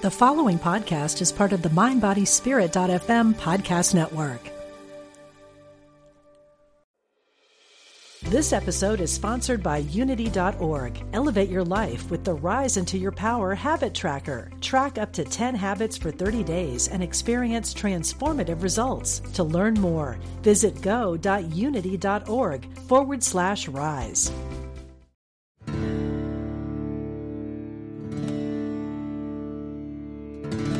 The following podcast is part of the MindBodySpirit.fm podcast network. This episode is sponsored by Unity.org. Elevate your life with the Rise into Your Power Habit Tracker. Track up to 10 habits for 30 days and experience transformative results. To learn more, visit go.unity.org forward slash rise.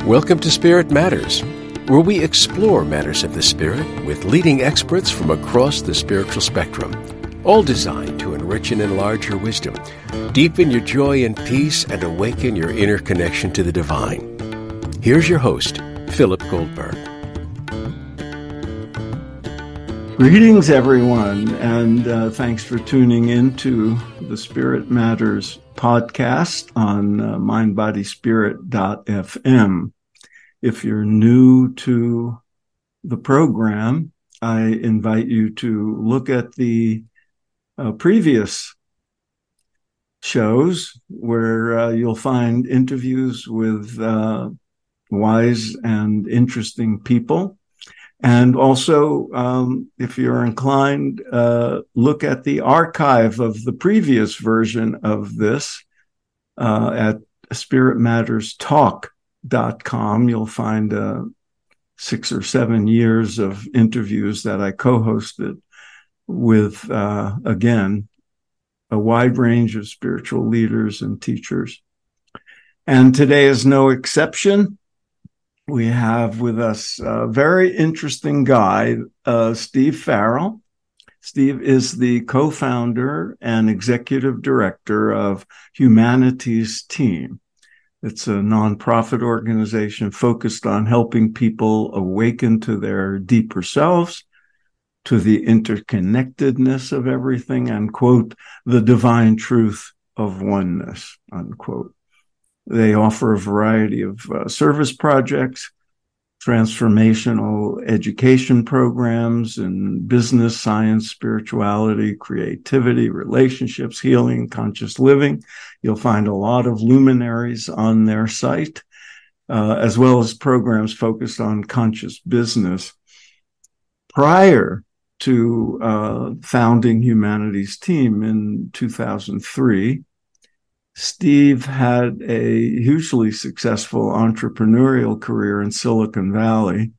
Welcome to Spirit Matters, where we explore matters of the Spirit with leading experts from across the spiritual spectrum, all designed to enrich and enlarge your wisdom, deepen your joy and peace, and awaken your inner connection to the divine. Here's your host, Philip Goldberg. Greetings, everyone, and uh, thanks for tuning in to the Spirit Matters podcast on uh, mindbodyspirit.fm. If you're new to the program, I invite you to look at the uh, previous shows where uh, you'll find interviews with uh, wise and interesting people. And also, um, if you're inclined, uh, look at the archive of the previous version of this uh, at spiritmatterstalk.com com. You'll find uh, six or seven years of interviews that I co-hosted with, uh, again, a wide range of spiritual leaders and teachers. And today is no exception. We have with us a very interesting guy, uh, Steve Farrell. Steve is the co-founder and executive director of Humanity's Team. It's a nonprofit organization focused on helping people awaken to their deeper selves, to the interconnectedness of everything, and quote, the divine truth of oneness, unquote. They offer a variety of uh, service projects transformational education programs in business, science, spirituality, creativity, relationships, healing, conscious living. You'll find a lot of luminaries on their site, uh, as well as programs focused on conscious business. Prior to uh, founding Humanity's Team in 2003, Steve had a hugely successful entrepreneurial career in Silicon Valley,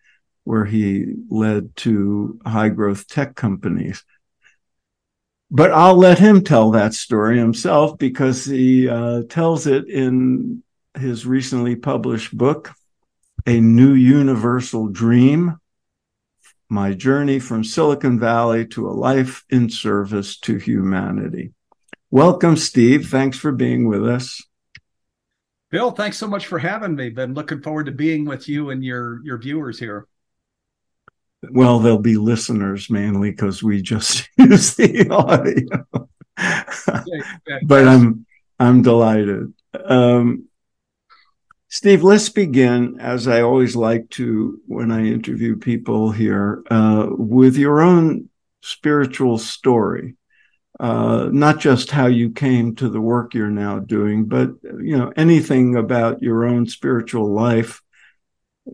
where he led two high growth tech companies. But I'll let him tell that story himself because he uh, tells it in his recently published book, A New Universal Dream My Journey from Silicon Valley to a Life in Service to Humanity. Welcome, Steve. Thanks for being with us. Bill, thanks so much for having me. Been looking forward to being with you and your your viewers here. Well, they'll be listeners mainly because we just use the audio. but I'm I'm delighted. Um, Steve, let's begin, as I always like to when I interview people here, uh, with your own spiritual story uh, not just how you came to the work you're now doing, but you know anything about your own spiritual life.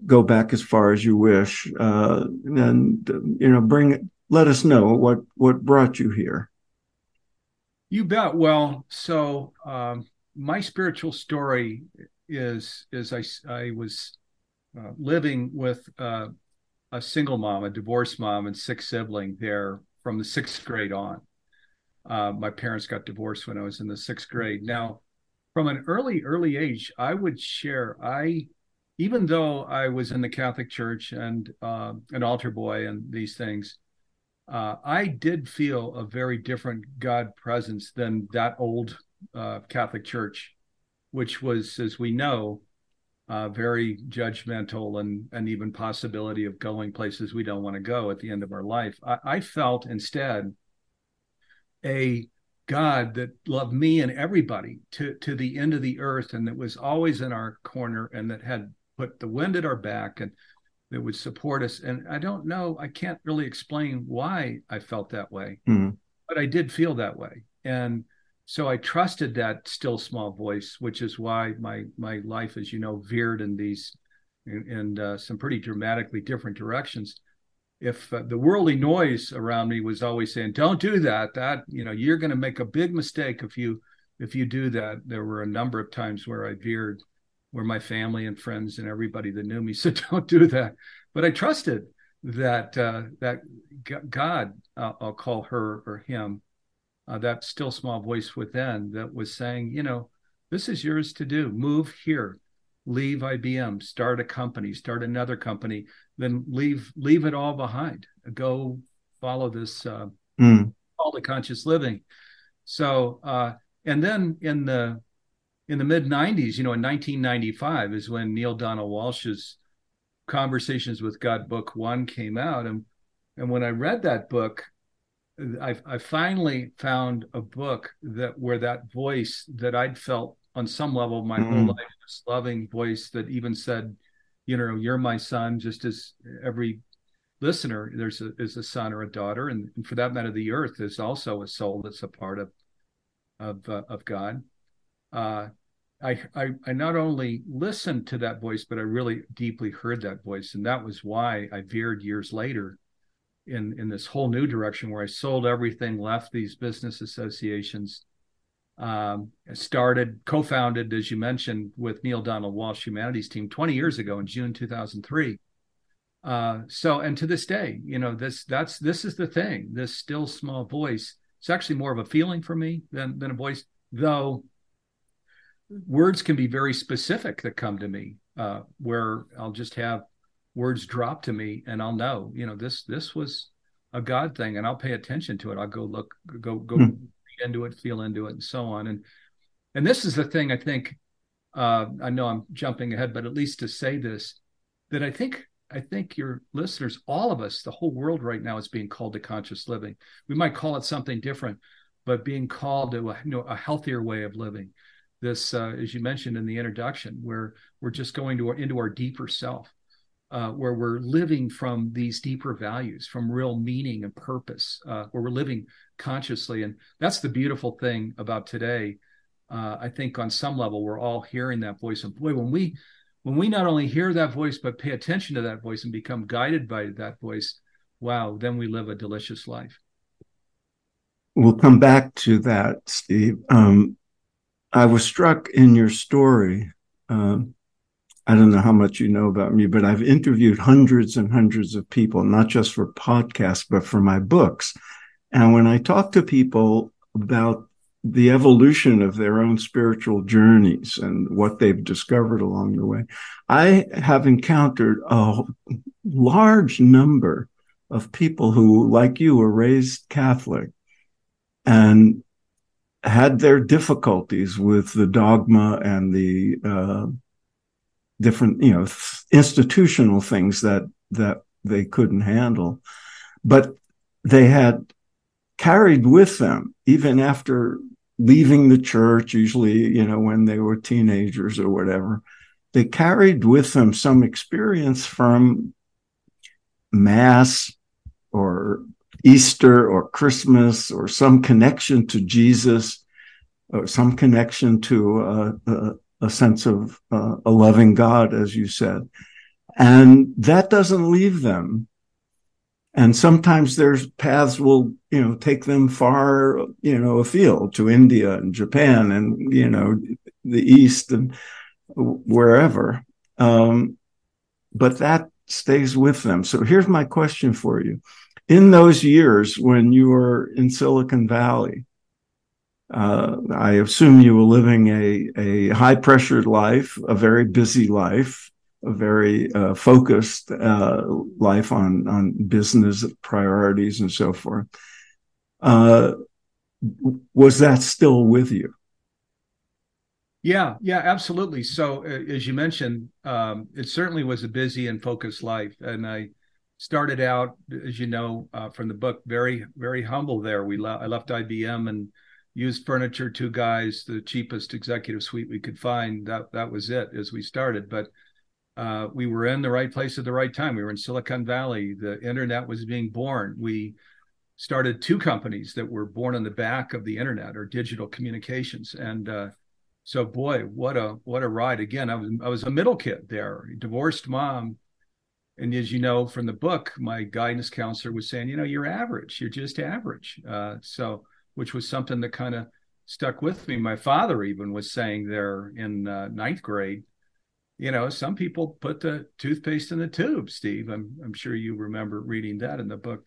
Go back as far as you wish, uh, and you know, bring let us know what what brought you here. You bet. Well, so um, my spiritual story is is I I was uh, living with uh, a single mom, a divorced mom, and six siblings there from the sixth grade on. Uh, my parents got divorced when I was in the sixth grade. Now, from an early, early age, I would share. I, even though I was in the Catholic Church and uh, an altar boy and these things, uh, I did feel a very different God presence than that old uh, Catholic Church, which was, as we know, uh, very judgmental and and even possibility of going places we don't want to go at the end of our life. I, I felt instead a God that loved me and everybody to to the end of the earth and that was always in our corner and that had put the wind at our back and that would support us. And I don't know, I can't really explain why I felt that way, mm-hmm. but I did feel that way. And so I trusted that still small voice, which is why my my life, as you know, veered in these in, in uh, some pretty dramatically different directions. If uh, the worldly noise around me was always saying, "Don't do that," that you know, you're going to make a big mistake if you if you do that. There were a number of times where I veered, where my family and friends and everybody that knew me said, "Don't do that," but I trusted that uh, that God, uh, I'll call her or him, uh, that still small voice within that was saying, you know, this is yours to do. Move here, leave IBM, start a company, start another company, then leave leave it all behind. Go follow this uh, mm. call to conscious living. So, uh, and then in the in the mid 90s, you know, in 1995 is when Neale Donald Walsch's Conversations with God book one came out, and and when I read that book, I, I finally found a book that where that voice that I'd felt on some level my mm-hmm. whole life, this loving voice that even said, you know, you're my son, just as every listener there's a is a son or a daughter, and, and for that matter, the earth is also a soul that's a part of of uh, of God. Uh, I, I I not only listened to that voice, but I really deeply heard that voice, and that was why I veered years later in in this whole new direction where I sold everything, left these business associations, um, started co-founded, as you mentioned, with Neale Donald Walsch Humanity's Team 20 years ago in June 2003. Uh, so, and to this day, you know, this that's this is the thing. This still small voice. It's actually more of a feeling for me than than a voice, though. Words can be very specific that come to me, uh, where I'll just have words drop to me and I'll know, you know, this this was a God thing and I'll pay attention to it. I'll go look, go go hmm. Into it, feel into it, and so on. And and this is the thing I think uh, I know I'm jumping ahead, but at least to say this, that I think I think your listeners, all of us, the whole world right now is being called to conscious living. We might call it something different, but being called to a, you know, a healthier way of living. This, uh, as you mentioned in the introduction, where we're just going to our, into our deeper self uh, where we're living from these deeper values, from real meaning and purpose, uh, where we're living consciously. And that's the beautiful thing about today. Uh, I think on some level we're all hearing that voice. And boy, when we when we not only hear that voice but pay attention to that voice and become guided by that voice, wow, then we live a delicious life. We'll come back to that, Steve. Um, I was struck in your story. Um, I don't know how much you know about me, but I've interviewed hundreds and hundreds of people, not just for podcasts, but for my books. And when I talk to people about the evolution of their own spiritual journeys and what they've discovered along the way, I have encountered a large number of people who, like you, were raised Catholic and had their difficulties with the dogma and the uh, different, you know, institutional things that that they couldn't handle, but they had carried with them even after leaving the church. Usually, you know, when they were teenagers or whatever, they carried with them some experience from mass or Easter or Christmas or some connection to Jesus or some connection to uh, uh, a sense of uh, a loving God, as you said. And that doesn't leave them. And sometimes their paths will, you know, take them far, you know, afield to India and Japan and, you know, the East and wherever. Um, but that stays with them. So here's my question for you. In those years when you were in Silicon Valley, uh, I assume you were living a, a high pressured life, a very busy life, a very uh, focused uh, life on, on business priorities and so forth. Uh, was that still with you? Yeah, yeah, absolutely. So, as you mentioned, um, it certainly was a busy and focused life. And I started out, as you know, uh, from the book, very, very humble there. We le- I left IBM and used furniture, two guys, the cheapest executive suite we could find. That that was it as we started. But uh, we were in the right place at the right time. We were in Silicon Valley. The internet was being born. We started two companies that were born on the back of the internet or digital communications. And uh, so, boy, what a what a ride! Again, I was I was a middle kid there, divorced mom, and as you know from the book, my guidance counselor was saying, you know, you're average, you're just average. Uh, so, which was something that kind of stuck with me. My father even was saying there in uh, ninth grade, you know, some people put the toothpaste in the tube. Steve, I'm I'm sure you remember reading that in the book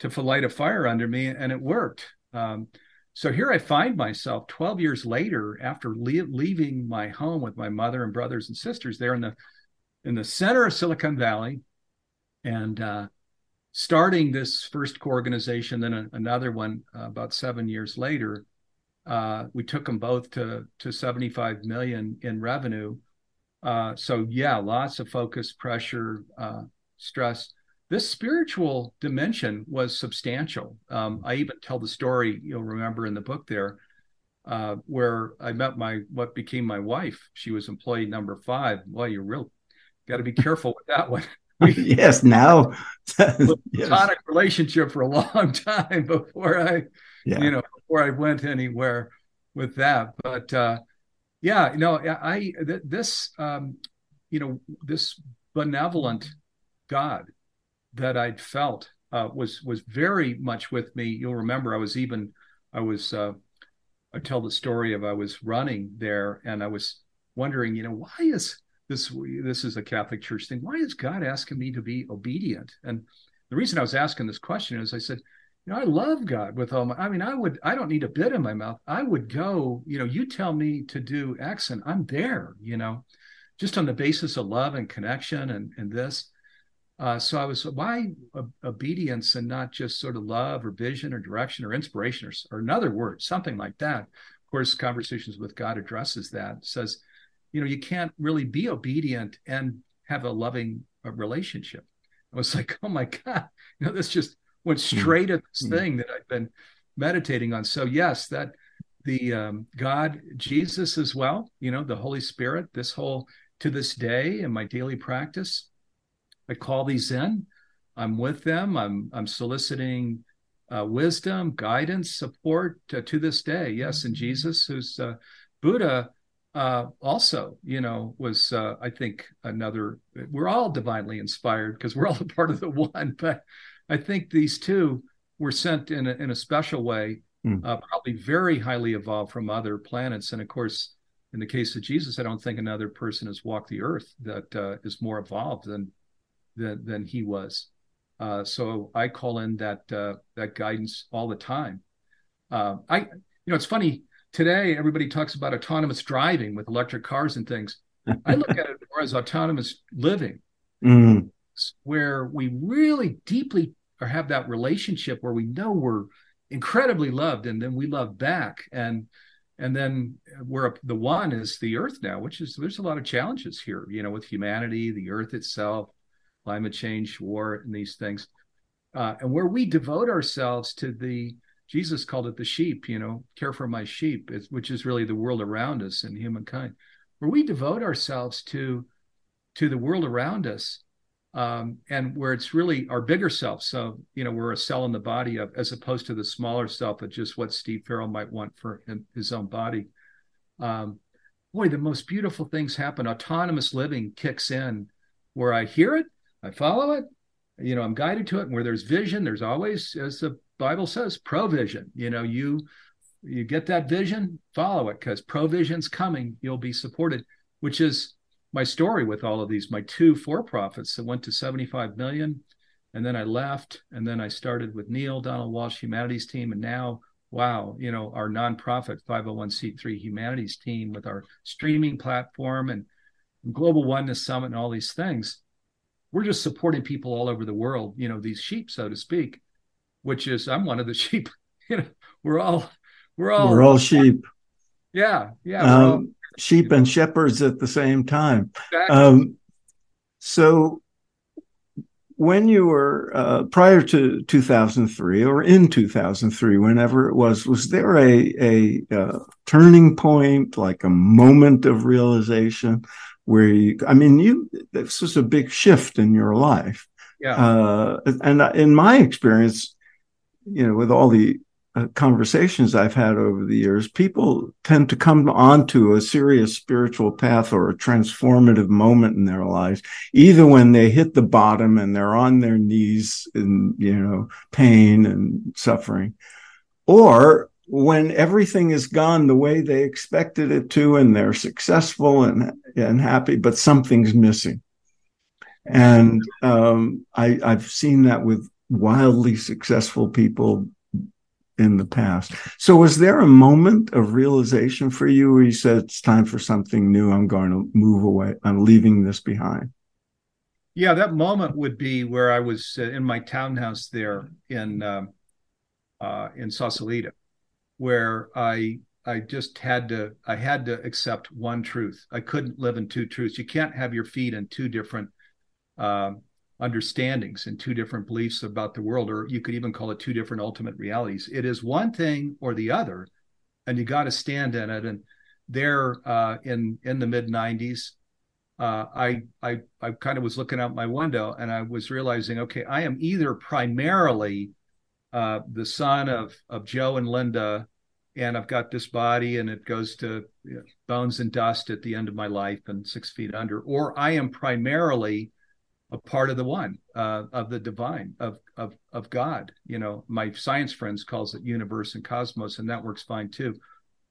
to light a fire under me, and it worked. Um, so here I find myself 12 years later, after le- leaving my home with my mother and brothers and sisters there in the in the center of Silicon Valley, and uh, starting this first organization, then a, another one uh, about seven years later. Uh, we took them both to to 75 million in revenue. Uh, so yeah, lots of focus, pressure, uh, stress this spiritual dimension was substantial. Um, I even tell the story you'll remember in the book there, uh, where I met my what became my wife. She was employee number five. Well, you're real got to be careful with that one. yes, now platonic yes. relationship for a long time before I, yeah. you know, before I went anywhere with that. But uh, yeah, you know, I th- this, um, you know, this benevolent God that I'd felt uh, was was very much with me. You'll remember I was even I was uh, I tell the story of I was running there and I was wondering, you know, why is this this is a Catholic Church thing? Why is God asking me to be obedient? And the reason I was asking this question is I said, you know, I love God with all my. I mean, I would. I don't need a bit in my mouth. I would go. You know, you tell me to do X, and I'm there. You know, just on the basis of love and connection and and this. Uh, so I was, why obedience and not just sort of love or vision or direction or inspiration or, or another word, something like that. Of course, Conversations with God addresses that, says, you know, you can't really be obedient and have a loving uh, relationship. I was like, oh my God, you know, this just went hmm. straight at this mm. thing that I've been meditating on. So, yes, that the um, God, Jesus as well, you know, the Holy Spirit, this whole to this day in my daily practice, I call these in. I'm with them. I'm I'm soliciting uh, wisdom, guidance, support uh, to this day. Yes, and Jesus, who's uh, Buddha, uh, also, you know, was uh, I think another. We're all divinely inspired because we're all a part of the one. But I think these two were sent in a, in a special way, mm. probably very highly evolved from other planets. And of course, in the case of Jesus, I don't think another person has walked the earth that is more evolved than than, than he was. Uh, so I call in that uh, that guidance all the time. Uh, I, you know, it's funny today. Everybody talks about autonomous driving with electric cars and things. I look at it more as autonomous living, mm. where we really deeply or have that relationship where we know we're incredibly loved, and then we love back, and and then we're the one is the earth now, which is there's a lot of challenges here, you know, with humanity, the earth itself, climate change, war, and these things. Uh, and where we devote ourselves to the Jesus called it the sheep, you know, care for my sheep, which is really the world around us and humankind. Where we devote ourselves to to the world around us, um, and where it's really our bigger self. So, you know, we're a cell in the body of, as opposed to the smaller self of just what Steve Farrell might want for him, his own body. Um, boy, the most beautiful things happen. Autonomous living kicks in where I hear it I follow it. You know, I'm guided to it. And where there's vision, there's always, as the Bible says, provision. You know, you you get that vision, follow it because provision's coming. You'll be supported, which is my story with all of these. My two for profits that went to 75 million, and then I left, and then I started with Neale Donald Walsch Humanity's Team, and now wow, you know, our nonprofit 501c3 humanity's team with our streaming platform and Global Oneness Summit and all these things we're just supporting people all over the world, you know, these sheep, so to speak, which is I'm one of the sheep. You know, we're all we're all we're all sheep. Yeah, yeah. Um, all, sheep and shepherds at the same time. Exactly. Um, so when you were uh, prior to 2003 or in 2003 whenever it was was there a a uh, turning point like a moment of realization where you, I mean, you, this was a big shift in your life. Yeah. Uh, and in my experience, you know, with all the uh, conversations I've had over the years, people tend to come onto a serious spiritual path or a transformative moment in their lives, either when they hit the bottom and they're on their knees in, you know, pain and suffering, or when everything is gone the way they expected it to and they're successful and, and happy, but something's missing. And um, I, I've seen that with wildly successful people in the past. So was there a moment of realization for you where you said it's time for something new? I'm going to move away. I'm leaving this behind. Yeah, that moment would be where I was uh, in my townhouse there in um, uh, in Sausalito, where I I just had to I had to accept one truth. I couldn't live in two truths. You can't have your feet in two different um, understandings and two different beliefs about the world, or you could even call it two different ultimate realities. It is one thing or the other, and you got to stand in it. And there, uh, in in the mid '90s, uh, I I I kind of was looking out my window and I was realizing, okay, I am either primarily uh, the son of of Joe and Linda, and I've got this body and it goes to you know, bones and dust at the end of my life and six feet under, or I am primarily a part of the one uh, of the divine of of of God. You know, my science friends calls it universe and cosmos, and that works fine too.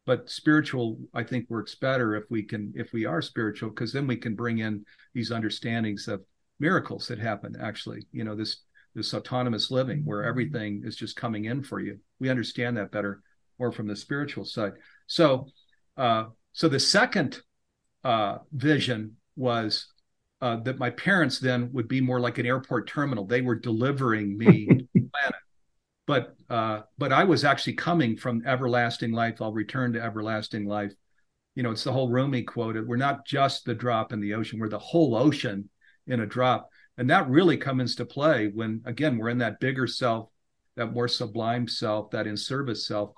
But spiritual, I think, works better if we can if we are spiritual, because then we can bring in these understandings of miracles that happen. Actually, you know, this this autonomous living where everything is just coming in for you. We understand that better, or from the spiritual side. So, uh, so the second uh, vision was uh, that my parents then would be more like an airport terminal. They were delivering me to the planet. But uh, but I was actually coming from everlasting life. I'll return to everlasting life. You know, it's the whole Rumi quoted. We're not just the drop in the ocean. We're the whole ocean in a drop. And that really comes into play when again we're in that bigger self, that more sublime self, that in service self,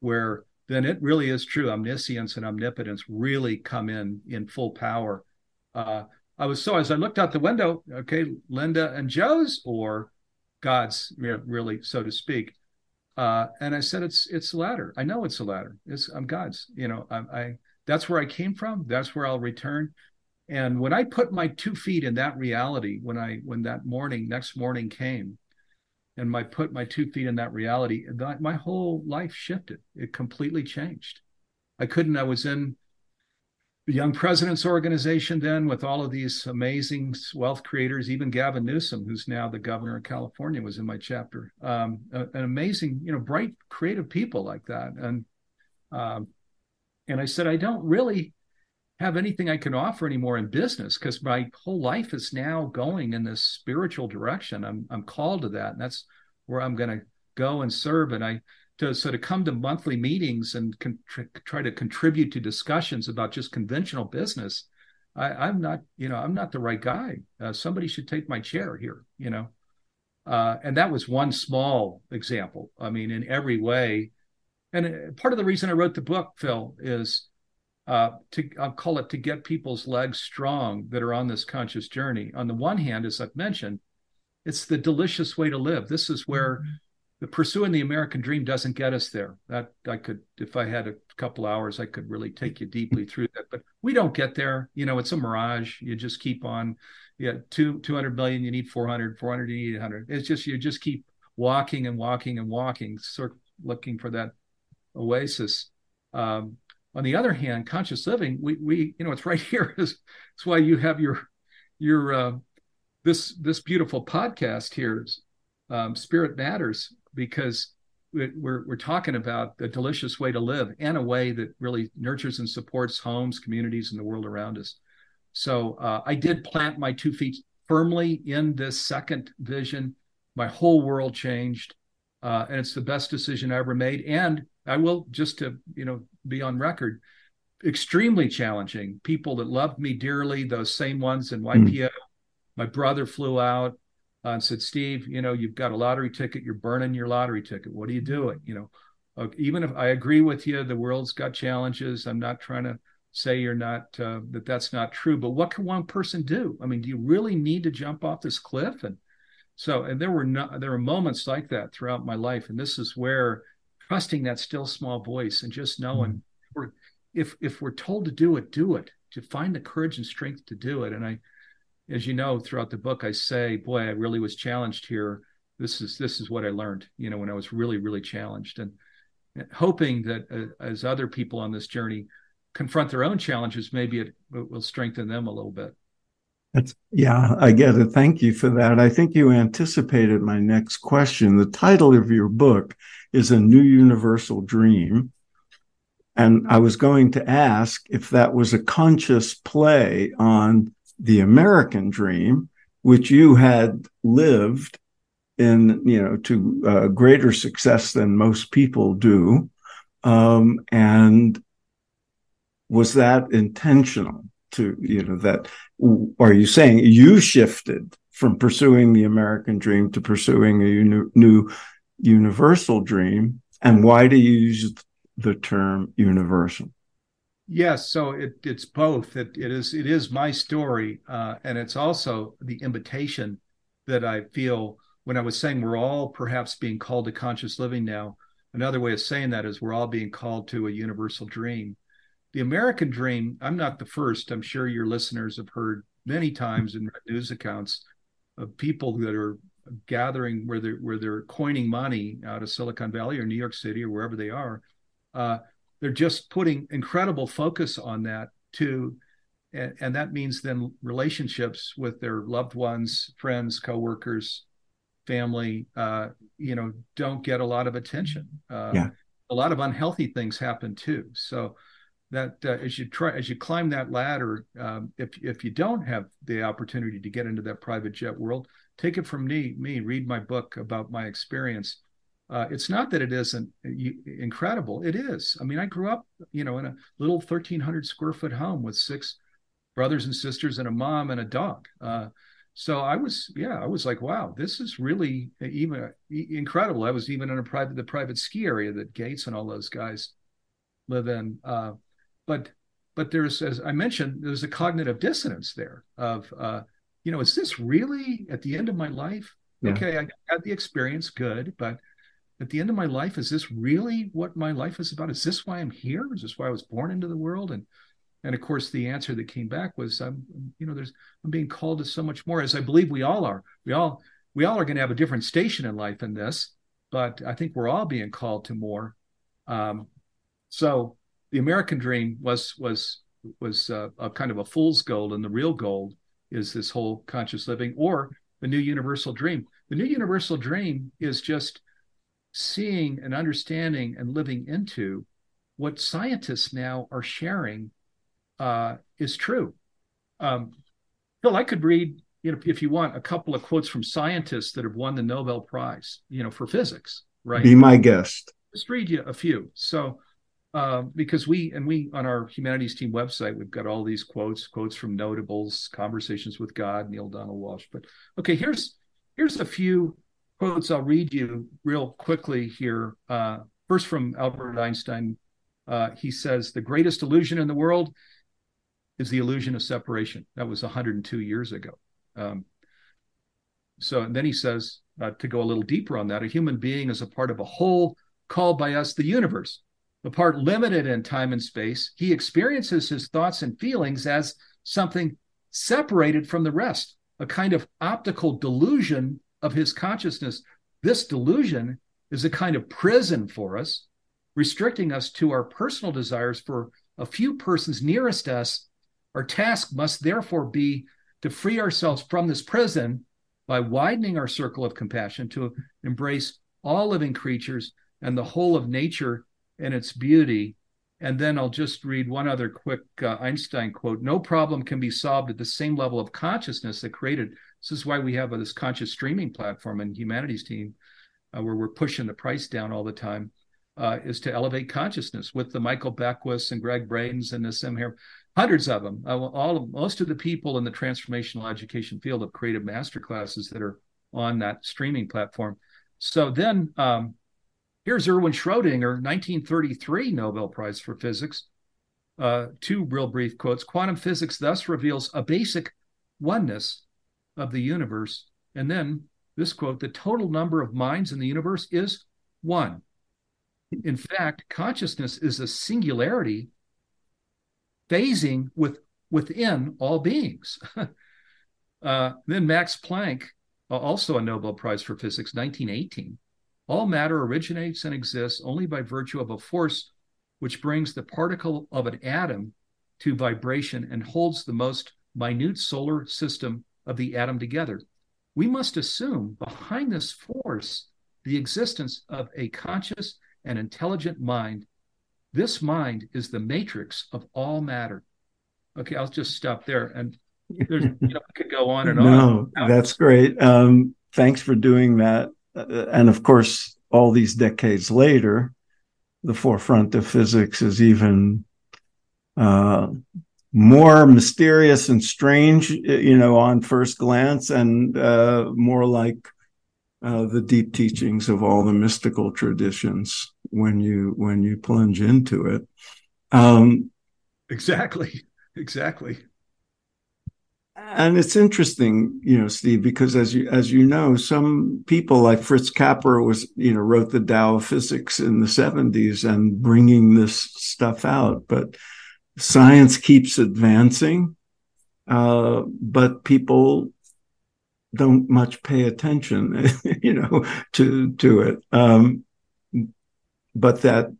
where then it really is true. Omniscience and omnipotence really come in in full power. Uh, I was so as I looked out the window, okay, Linda and Joe's or God's, really, so to speak. Uh, and I said, it's it's the latter. I know it's the latter. It's I'm God's. You know, I, I that's where I came from. That's where I'll return. And when I put my two feet in that reality, when I when that morning, next morning came, and my put my two feet in that reality, that my whole life shifted. It completely changed. I couldn't. I was in the Young Presidents Organization, then with all of these amazing wealth creators, even Gavin Newsom, who's now the governor of California, was in my chapter. Um, an amazing, you know, bright, creative people like that. And um, and I said, I don't really have anything I can offer anymore in business because my whole life is now going in this spiritual direction. I'm I'm called to that, and that's where I'm going to go and serve. And I to so to come to monthly meetings and con- try to contribute to discussions about just conventional business I, am not you know i'm not the right guy. Uh, somebody should take my chair here you know? Uh, and that was one small example i mean in every way. And uh, part of the reason i wrote the book phil is uh, to i'll call it to get people's legs strong that are on this conscious journey. On the one hand as i've mentioned it's the delicious way to live. This is where mm-hmm the pursuing the American dream doesn't get us there. That I could, if I had a couple hours, I could really take you deeply through that. But we don't get there. You know, it's a mirage. You just keep on. Yeah, two two hundred million. You need 400. 400. You need 100. It's just you just keep walking and walking and walking, sort of looking for that oasis. Um, on the other hand, conscious living, we we you know it's right here. Is it's why you have your your uh, this this beautiful podcast here. Um, Spirit Matters because we're we're talking about a delicious way to live and a way that really nurtures and supports homes, communities, and the world around us. So uh, I did plant my two feet firmly in this second vision. My whole world changed, uh, and it's the best decision I ever made. And I will just to you know be on record, extremely challenging. People that loved me dearly, those same ones in YPO. Mm. My brother flew out uh, and said, Steve, you know, you've got a lottery ticket, you're burning your lottery ticket. What are you doing? You know, uh, even if I agree with you, the world's got challenges. I'm not trying to say you're not uh, that that's not true, but what can one person do? I mean, do you really need to jump off this cliff? And So, and there were no, there were moments like that throughout my life, and this is where trusting that still small voice and just knowing mm-hmm. we're, if if we're told to do it, do it. To find the courage and strength to do it. And I, as you know, throughout the book, I say, boy, I really was challenged here. This is this is what I learned. You know, when I was really really challenged, and hoping that uh, as other people on this journey confront their own challenges, maybe it, it will strengthen them a little bit. That's yeah, I get it. Thank you for that. I think you anticipated my next question. The title of your book is A New Universal Dream. And I was going to ask if that was a conscious play on the American dream, which you had lived in, you know, to uh, greater success than most people do. Um, and was that intentional? to you know that are you saying you shifted from pursuing the american dream to pursuing a uni- new universal dream and why do you use the term universal yes so it, it's both it, it is it is my story uh, and it's also the invitation that i feel when i was saying we're all perhaps being called to conscious living now another way of saying that is we're all being called to a universal dream the American dream, I'm not the first. I'm sure your listeners have heard many times in news accounts of people that are gathering where they're where they're coining money out of Silicon Valley or New York City or wherever they are. Uh, they're just putting incredible focus on that to and, and, that means then relationships with their loved ones, friends, coworkers, family, uh, you know, don't get a lot of attention. Uh, yeah. A lot of unhealthy things happen too. So that uh, as you try as you climb that ladder, um, if if you don't have the opportunity to get into that private jet world, take it from me. Me read my book about my experience. Uh, it's not that it isn't incredible. It is. I mean, I grew up, you know, in a little 1,300 square foot home with six brothers and sisters and a mom and a dog. Uh, so I was, yeah, I was like, wow, this is really even incredible. I was even in a private, the private ski area that Gates and all those guys live in. Uh, but but there's as i mentioned there's a cognitive dissonance there of uh, you know is this really at the end of my life yeah. okay i had the experience good but at the end of my life is this really what my life is about? Is this why i'm here? Is this why i was born into the world? And and of course the answer that came back was um, you know there's i'm being called to so much more as i believe we all are. We all we all are going to have a different station in life in this but i think we're all being called to more. Um, so the American dream was was was uh, a kind of a fool's gold, and the real gold is this whole conscious living or the new universal dream. The new universal dream is just seeing and understanding and living into what scientists now are sharing uh, is true. Um, Phil, I could read, you know, if you want, a couple of quotes from scientists that have won the Nobel Prize, you know, for physics. Right. Be my guest. Just read you a few. So uh, because we and we on our humanity's team website we've got all these quotes quotes from notables conversations with god Neale donald Walsch. but okay here's here's a few quotes i'll read you real quickly here. Uh, first from albert einstein uh, he says the greatest illusion in the world is the illusion of separation. That was 102 years ago. Um, so then he says uh, to go a little deeper on that a human being is a part of a whole called by us the universe the part limited in time and space, he experiences his thoughts and feelings as something separated from the rest, a kind of optical delusion of his consciousness. This delusion is a kind of prison for us, restricting us to our personal desires for a few persons nearest us. Our task must therefore be to free ourselves from this prison by widening our circle of compassion to embrace all living creatures and the whole of nature and its beauty. And then I'll just read one other quick uh, Einstein quote No problem can be solved at the same level of consciousness that created. This is why we have this conscious streaming platform and humanity's team, uh, where we're pushing the price down all the time, uh, is to elevate consciousness with the Michael Beckwiths and Gregg Bradens and Nassim here, hundreds of them. Uh, all of, most of the people in the transformational education field have created master classes that are on that streaming platform. So then um, Here's Erwin Schrödinger, 1933 Nobel Prize for Physics. Uh, two real brief quotes. Quantum physics thus reveals a basic oneness of the universe. And then this quote, the total number of minds in the universe is one. In fact, consciousness is a singularity phasing with within all beings. uh, then Max Planck, also a Nobel Prize for Physics, 1918. All matter originates and exists only by virtue of a force which brings the particle of an atom to vibration and holds the most minute solar system of the atom together. We must assume behind this force the existence of a conscious and intelligent mind. This mind is the matrix of all matter. Okay, I'll just stop there. And there's, you know, I could go on and on. No, that's great. Um, thanks for doing that. Uh, and of course, all these decades later, the forefront of physics is even uh, more mysterious and strange, you know, on first glance, and uh, more like uh, the deep teachings of all the mystical traditions when you when you plunge into it. Um, exactly, exactly. And it's interesting, you know, Steve, because as you as you know, some people like Fritz Capra was, you know, wrote the Tao of Physics in the '70s and bringing this stuff out, but science keeps advancing, uh, but people don't much pay attention, you know, to to it. Um, but that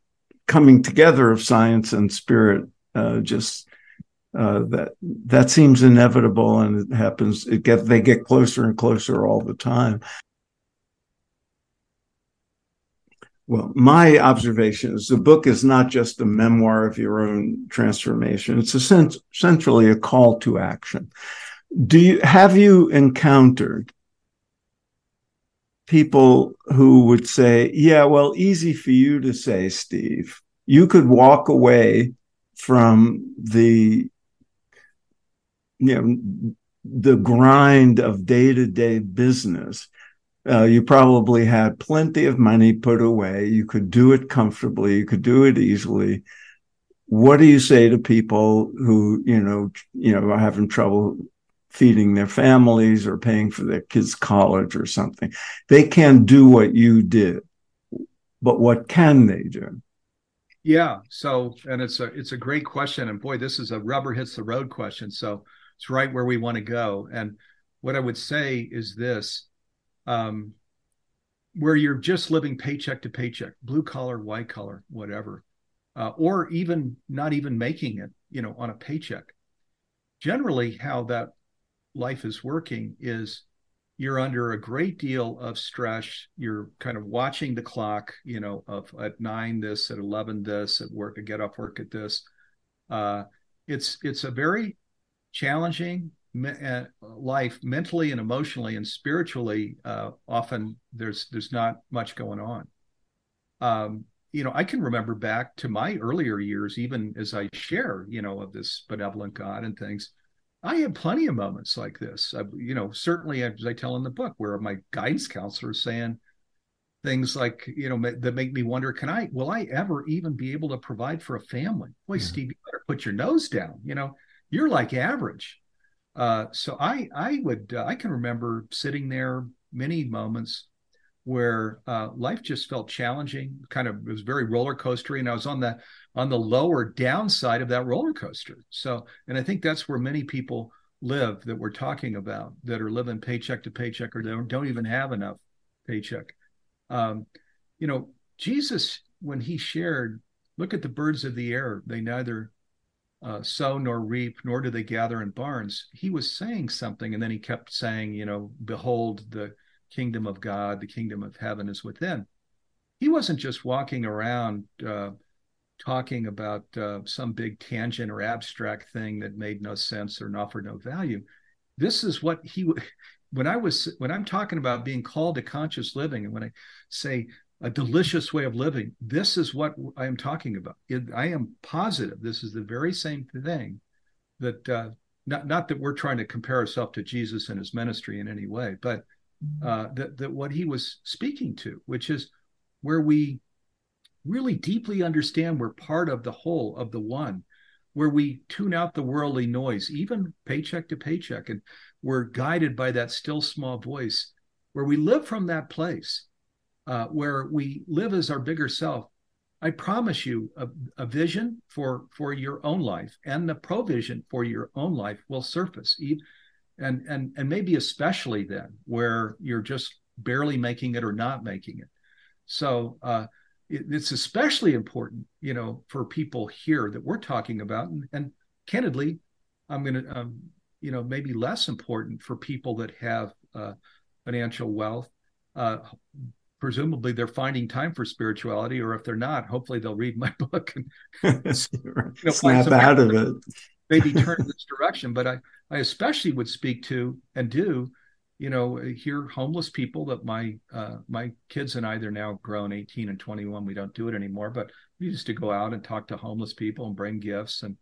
coming together of science and spirit uh, just uh, that that seems inevitable, and it happens. It get they get closer and closer all the time. Well, my observation is the book is not just a memoir of your own transformation. It's essentially a call to action. Do you have you encountered people who would say, "Yeah, well, easy for you to say, Steve. You could walk away from the you know the grind of day-to-day business uh, you probably had plenty of money put away. You could do it comfortably. You could do it easily. What do you say to people who, you know, you know, are having trouble feeding their families or paying for their kids' college or something? They can't do what you did, but what can they do? Yeah. So, and it's a it's a great question, and boy, this is a rubber hits the road question. So it's right where we want to go. And what I would say is this um, where you're just living paycheck to paycheck, blue collar, white collar, whatever, uh, or even not even making it, you know, on a paycheck. Generally, how that life is working is you're under a great deal of stress. You're kind of watching the clock, you know, of at nine this, at eleven this, at work, I get off work at this. Uh, it's it's a very challenging, uh, life mentally and emotionally and spiritually uh, often there's there's not much going on. Um, you know i can remember back to my earlier years even as i share you know of this benevolent god and things i had plenty of moments like this. I, you know certainly as i tell in the book where my guidance counselor is saying things like you know that make me wonder can i will i ever even be able to provide for a family? Boy yeah. steve you better put your nose down you know you're like average uh, so I I would uh, I can remember sitting there many moments where uh, life just felt challenging, kind of it was very roller coastery, and I was on the on the lower downside of that roller coaster. So, and I think that's where many people live that we're talking about that are living paycheck to paycheck or don't, don't even have enough paycheck. Um, you know, Jesus when he shared, look at the birds of the air; they neither uh, sow nor reap, nor do they gather in barns. He was saying something, and then he kept saying, you know, behold, the kingdom of God, the kingdom of heaven is within. He wasn't just walking around uh, talking about uh, some big tangent or abstract thing that made no sense or offered no value. This is what he when I was when I'm talking about being called to conscious living, and when I say a delicious way of living. This is what I am talking about. It, I am positive this is the very same thing that uh, not not that we're trying to compare ourselves to Jesus and his ministry in any way, but mm-hmm. uh, that that what he was speaking to, which is where we really deeply understand we're part of the whole of the one, where we tune out the worldly noise, even paycheck to paycheck, and we're guided by that still small voice where we live from that place, uh, where we live as our bigger self, I promise you a, a, vision for for your own life and the provision for your own life will surface. And and and maybe especially then where you're just barely making it or not making it. So uh, it, it's especially important, you know, for people here that we're talking about. And, and candidly, I'm going to, um, you know, maybe less important for people that have uh, financial wealth. Uh, presumably they're finding time for spirituality or if they're not hopefully they'll read my book and you know, snap out of it. maybe turn this direction. But i i especially would speak to and do you know here homeless people that my uh, my kids and i they're now grown 18 and 21 we don't do it anymore but we used to go out and talk to homeless people and bring gifts and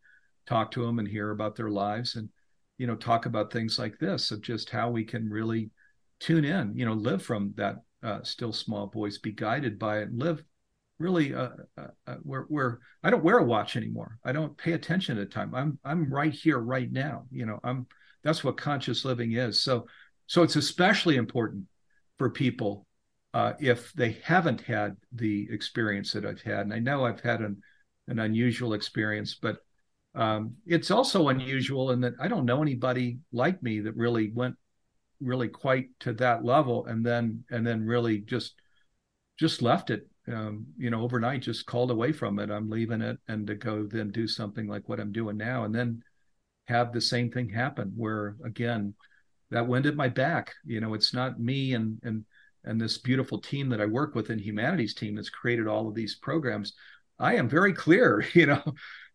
talk to them and hear about their lives and you know talk about things like this of just how we can really tune in you know live from that uh, still small voice, be guided by it, live really uh, uh, uh, where where I don't wear a watch anymore. I don't pay attention to time. I'm I'm right here, right now. You know, I'm that's what conscious living is. So so it's especially important for people uh, if they haven't had the experience that I've had. And I know I've had an an unusual experience, but um, it's also unusual in that I don't know anybody like me that really went really quite to that level and then and then really just just left it um, you know overnight just called away from it. I'm leaving it and to go then do something like what i'm doing now and then have the same thing happen where again that wind at my back you know it's not me and and and this beautiful team that i work with in humanity's team that's created all of these programs. I am very clear you know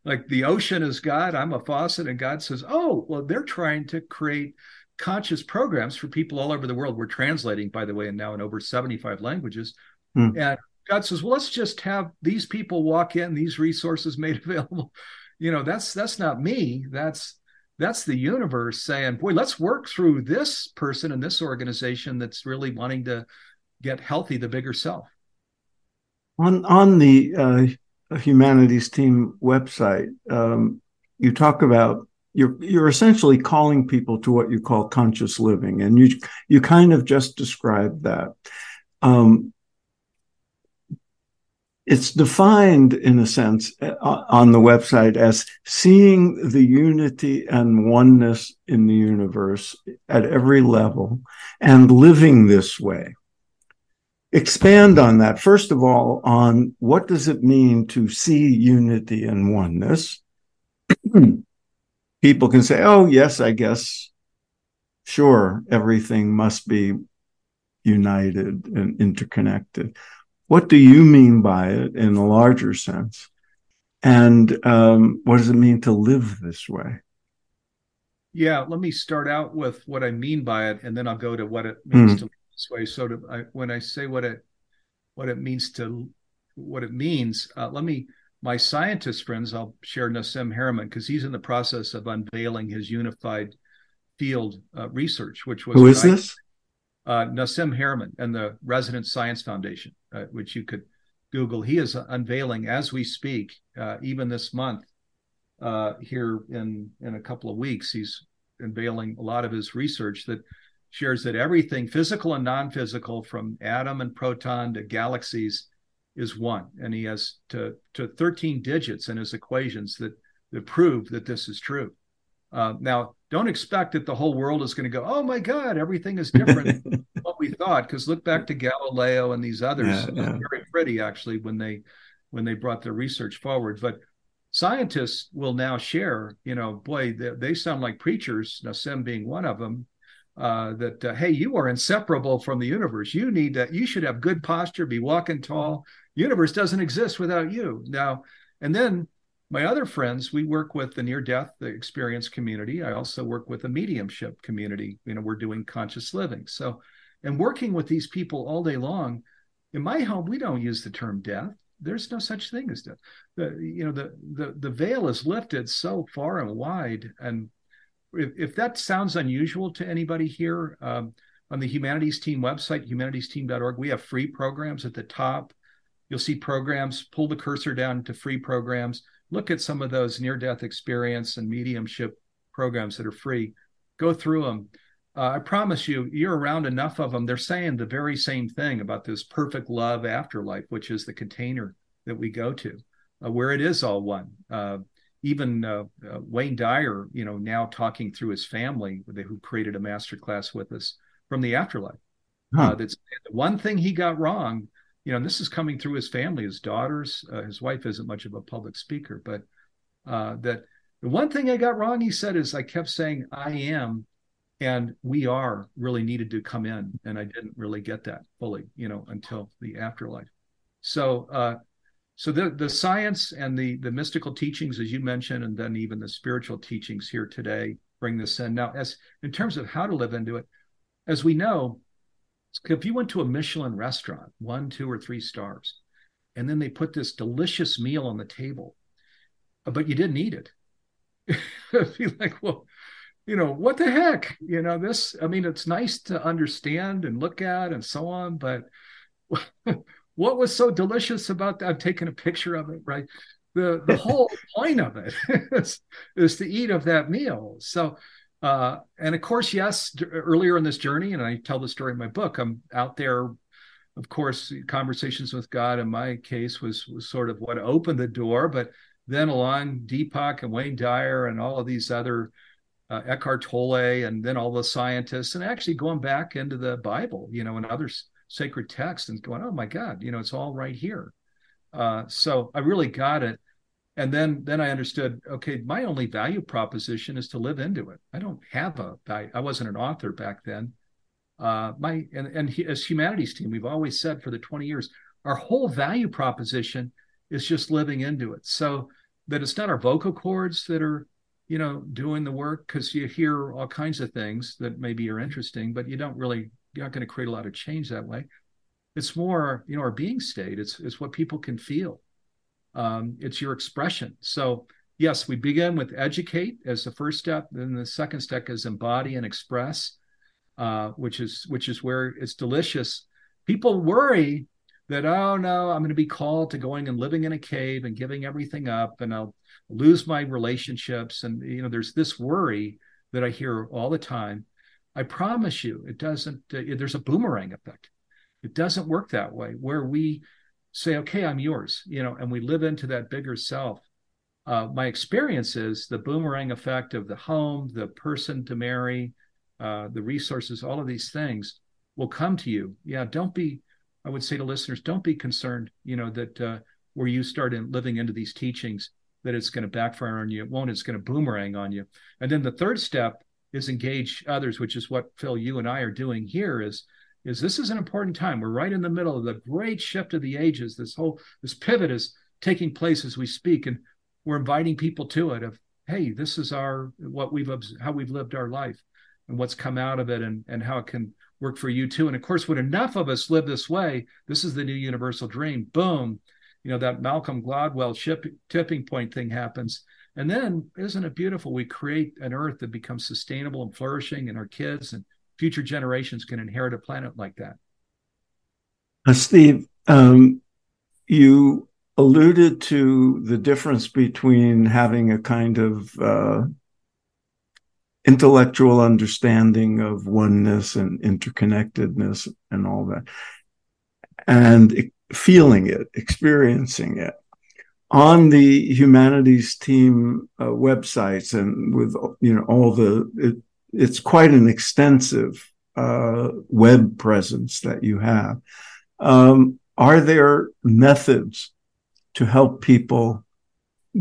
like the ocean is god i'm a faucet and god says oh well they're trying to create conscious programs for people all over the world. We're translating, by the way, and now in over 75 languages. Mm. And God says, well, let's just have these people walk in, these resources made available. You know, that's that's not me. That's that's the universe saying, boy, let's work through this person and this organization that's really wanting to get healthy, the bigger self. On on the uh, humanity's team website, um, you talk about you're you're essentially calling people to what you call conscious living, and you you kind of just described that. Um, it's defined in a sense uh, on the website as seeing the unity and oneness in the universe at every level and living this way. Expand on that. First of all on what does it mean to see unity and oneness people can say, oh, yes, I guess, sure, everything must be united and interconnected. What do you mean by it in a larger sense? And um, what does it mean to live this way? Yeah, let me start out with what I mean by it, and then I'll go to what it means mm. to live this way. So, to, I, when I say what it what it means to what it means, uh, let me my scientist friends, I'll share Nassim Haramein because he's in the process of unveiling his unified field uh, research, which was who is this? Uh, Nassim Haramein and the Resonance Science Foundation, uh, which you could Google. He is unveiling as we speak, uh, even this month. Uh, here in in a couple of weeks, he's unveiling a lot of his research that shares that everything physical and non-physical, from atom and proton to galaxies, is one, and he has to to 13 digits in his equations that that prove that this is true. Uh, now, don't expect that the whole world is going to go, oh my God, everything is different than what we thought. Because look back to Galileo and these others, yeah, yeah. very pretty actually when they when they brought their research forward. But scientists will now share, you know, boy, they, they sound like preachers. Nassim being one of them, uh, that uh, hey, you are inseparable from the universe. You need to, you should have good posture, be walking tall. Universe doesn't exist without you. Now, and then my other friends, we work with the near death the experience community. I also work with the mediumship community. You know, we're doing conscious living. So, and working with these people all day long. In my home, we don't use the term death. There's no such thing as death. The, you know, the the the veil is lifted so far and wide, and if, if that sounds unusual to anybody here, um, on the Humanity's Team website, humanitysteam.org, we have free programs at the top. You'll see programs, pull the cursor down to free programs, look at some of those near death experience and mediumship programs that are free, go through them. uh, I promise you, you're around enough of them. They're saying the very same thing about this perfect love afterlife, which is the container that we go to, uh, where it is all one. Uh, even uh, uh, Wayne Dyer, you know, now talking through his family, who created a master class with us from the afterlife. Huh. Uh, that's the one thing he got wrong. You know, and this is coming through his family, his daughters. his wife isn't much of a public speaker, but that the one thing I got wrong, he said, is I kept saying I am and we are really needed to come in and i didn't really get that fully you know until the afterlife so uh so the the science and the the mystical teachings as you mentioned and then even the spiritual teachings here today bring this in. Now as in terms of how to live into it as we know if you went to a michelin restaurant one two or three stars and then they put this delicious meal on the table uh, but you didn't eat it it'd be like well you know what the heck? You know this i mean it's nice to understand and look at and so on but what was so delicious about that? I'm taking a picture of it right? The the whole point of it is, is to eat of that meal. So uh, and of course yes d- earlier in this journey and i tell the story in my book i'm out there of course conversations with god in my case was was sort of what opened the door but then along deepak and wayne dyer and all of these other uh, Eckhart Tolle, and then all the scientists, and actually going back into the Bible, you know, and other sacred text and going, oh my God, you know, it's all right here. Uh, so I really got it, and then then I understood. Okay, my only value proposition is to live into it. I don't have a value. I wasn't an author back then. Uh, my and and he, as humanity's team, we've always said for the twenty years, our whole value proposition is just living into it. So that it's not our vocal cords that are you know, doing the work because you hear all kinds of things that maybe are interesting, but you don't really, you're not going to create a lot of change that way. It's more, you know, our being state. It's it's what people can feel. Um, it's your expression. So yes, we begin with educate as the first step. Then the second step is embody and express, uh, which is which is where it's delicious. People worry that oh no, I'm going to be called to going and living in a cave and giving everything up, and I'll lose my relationships and you know there's this worry that i hear all the time i promise you it doesn't uh, there's a boomerang effect it doesn't work that way where we say okay i'm yours you know and we live into that bigger self uh, my experience is the boomerang effect of the home the person to marry uh, the resources all of these things will come to you yeah don't be i would say to listeners don't be concerned you know that uh, where you start in living into these teachings that it's going to backfire on you. It won't. It's going to boomerang on you. And then the third step is engage others, which is what Phil, you and I are doing here. Is is this is an important time. We're right in the middle of the great shift of the ages. This whole this pivot is taking place as we speak, and we're inviting people to it. Of hey, this is our what we've how we've lived our life, and what's come out of it, and and how it can work for you too. And of course, when enough of us live this way, this is the new universal dream. Boom you know that Malcolm Gladwell ship, tipping point thing happens, and then isn't it beautiful? We create an Earth that becomes sustainable and flourishing, and our kids and future generations can inherit a planet like that. Uh, Steve, um, you alluded to the difference between having a kind of uh, intellectual understanding of oneness and interconnectedness and all that, and feeling it, experiencing it. On the humanity's team uh, websites and with you know all the it, it's quite an extensive uh, web presence that you have. Um, are there methods to help people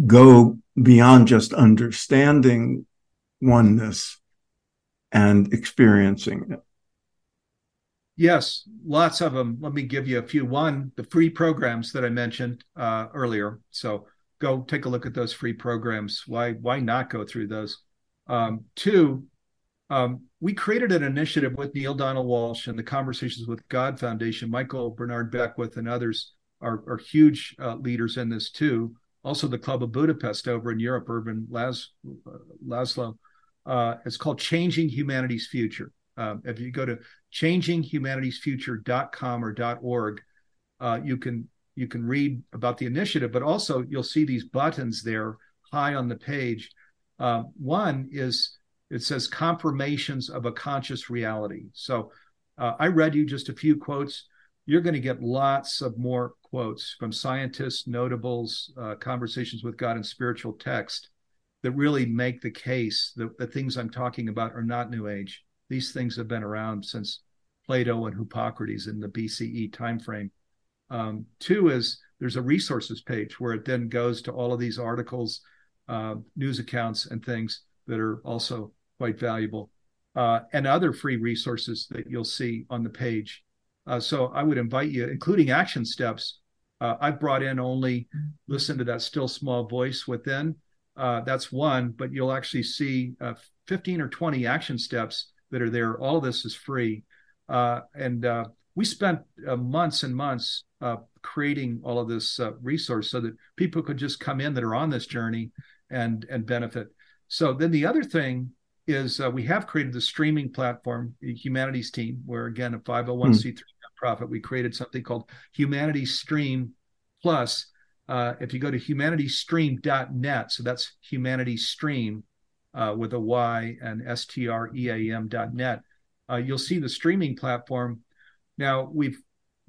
go beyond just understanding oneness and experiencing it? Yes, lots of them. Let me give you a few. One, the free programs that I mentioned uh, earlier. So go take a look at those free programs. Why why not go through those? Um, two, um, we created an initiative with Neale Donald Walsch and the Conversations with God Foundation. Michael Bernard Beckwith and others are, are huge uh, leaders in this too. Also, the Club of Budapest over in Europe, Ervin Las, uh, Laszlo. Uh, it's called Changing Humanity's Future. Um, if you go to changinghumanitiesfuture.com or .org, uh, you can you can read about the initiative, but also you'll see these buttons there high on the page. Uh, one is it says confirmations of a conscious reality. So uh, I read you just a few quotes. You're going to get lots of more quotes from scientists, notables, uh, conversations with God, and spiritual text that really make the case that the things I'm talking about are not New Age. These things have been around since Plato and Hippocrates in the BCE timeframe. Um, two is there's a resources page where it then goes to all of these articles, uh, news accounts, and things that are also quite valuable, uh, and other free resources that you'll see on the page. Uh, so I would invite you, including action steps. Uh, I've brought in only listen to that still small voice within. Uh, that's one, but you'll actually see uh, 15 or 20 action steps that are there. All of this is free. and we spent months and months creating all of this resource so that people could just come in that are on this journey and and benefit. So then the other thing is uh, we have created the streaming platform, the Humanity's Team, where again, a 501c3 hmm. nonprofit, we created something called Humanity Stream Plus. Uh, if you go to humanitystream.net, so that's Humanity Stream uh, with a Y and S T R E A M.net, uh, you'll see the streaming platform. Now we've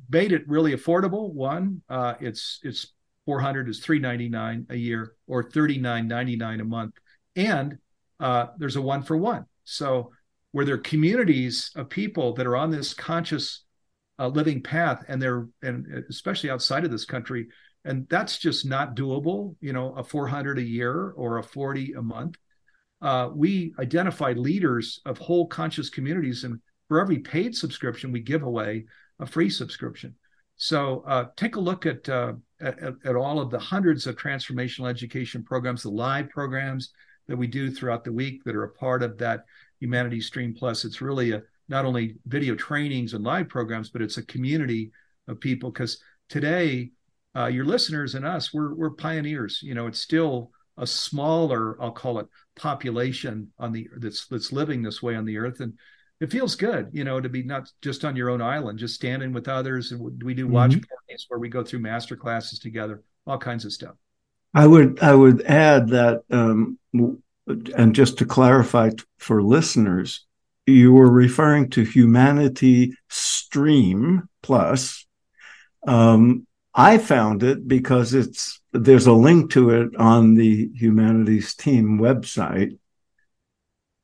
made it really affordable. One, uh, it's it's 400 is 399 a year or 39.99 a month and uh, there's a one for one. So where there are communities of people that are on this conscious uh, living path, and they're and especially outside of this country, and that's just not doable. You know, a 400 a year or a 40 a month. Uh, we identify leaders of whole conscious communities, and for every paid subscription, we give away a free subscription. So uh, take a look at, uh, at, at all of the hundreds of transformational education programs, the live programs, that we do throughout the week that are a part of that Humanity Stream Plus. It's really a not only video trainings and live programs, but it's a community of people. Because today, uh, your listeners and us, we're we're pioneers. You know, it's still a smaller, I'll call it, population on the that's that's living this way on the earth, and it feels good, you know, to be not just on your own island, just standing with others. And we do watch mm-hmm. parties where we go through master classes together, all kinds of stuff. I would I would add that, um, and just to clarify for listeners, you were referring to Humanity Stream Plus. Um, I found it because it's there's a link to it on the Humanity's Team website.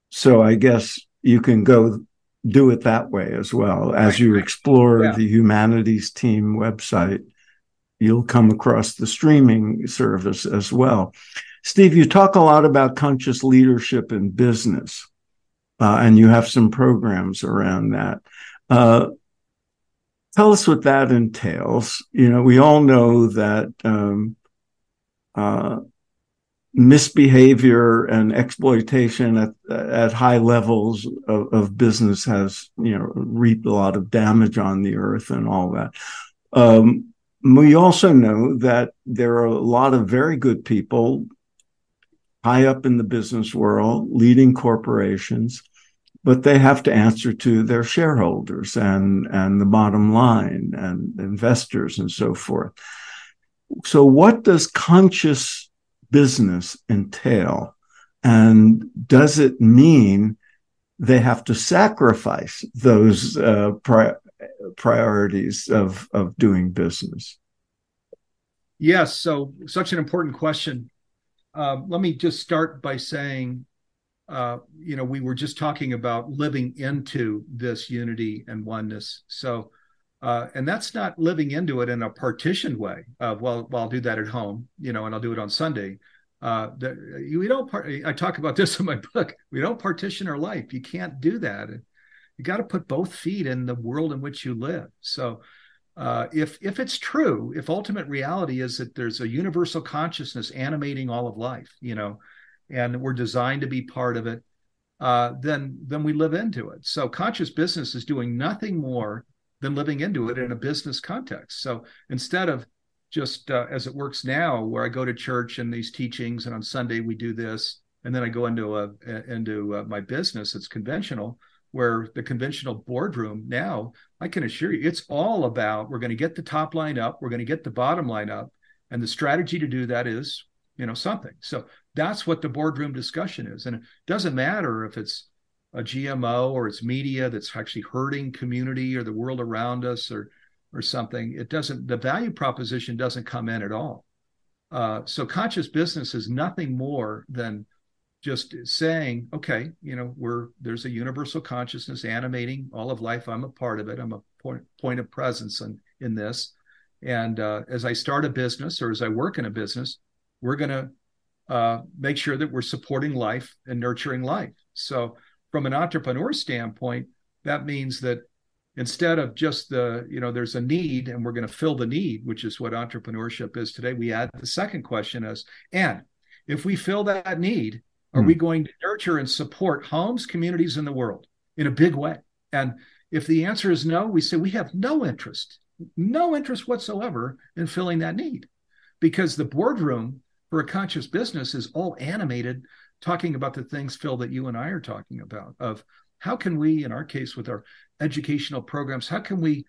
So I guess you can go do it that way as well as you explore yeah. the Humanity's Team website you'll come across the streaming service as well. Steve, you talk a lot about conscious leadership in business, uh, and you have some programs around that. Uh, tell us what that entails. You know, we all know that um, uh, misbehavior and exploitation at at high levels of, of, business has you know reaped a lot of damage on the earth and all that. Um, we also know that there are a lot of very good people high up in the business world, leading corporations, but they have to answer to their shareholders and, and the bottom line and investors and so forth. So, what does conscious business entail? And does it mean they have to sacrifice those uh, pri- priorities of of doing business? Yes, so such an important question. Uh, let me just start by saying, uh, you know, we were just talking about living into this unity and oneness. So, uh, and that's not living into it in a partitioned way. Of well, well, I'll do that at home, you know, and I'll do it on Sunday. Uh, we don't. Part, I talk about this in my book. We don't partition our life. You can't do that you got to put both feet in the world in which you live. So uh, if if it's true, if ultimate reality is that there's a universal consciousness animating all of life, you know, and we're designed to be part of it, uh, then then we live into it. So conscious business is doing nothing more than living into it in a business context. So instead of just uh, as it works now, where I go to church and these teachings, and on Sunday we do this, and then I go into a into uh, my business. It's conventional where the conventional boardroom now, I can assure you, it's all about we're going to get the top line up, we're going to get the bottom line up. And the strategy to do that is you know, something. So that's what the boardroom discussion is. And it doesn't matter if it's a GMO or it's media that's actually hurting community or the world around us or or something. It doesn't. The value proposition doesn't come in at all. Uh, so conscious business is nothing more than just saying, okay, you know, we're there's a universal consciousness animating all of life. I'm a part of it. I'm a point point of presence in in this. And uh, as I start a business or as I work in a business, we're going to uh, make sure that we're supporting life and nurturing life. So, from an entrepreneur standpoint, that means that instead of just the, you know, there's a need and we're going to fill the need, which is what entrepreneurship is today, we add the second question as, and if we fill that need, are we hmm. going to nurture and support homes, communities in the world in a big way? And if the answer is no, we say we have no interest, no interest whatsoever in filling that need because the boardroom for a conscious business is all animated talking about the things phil that you and i are talking about of how can we in our case with our educational programs how can we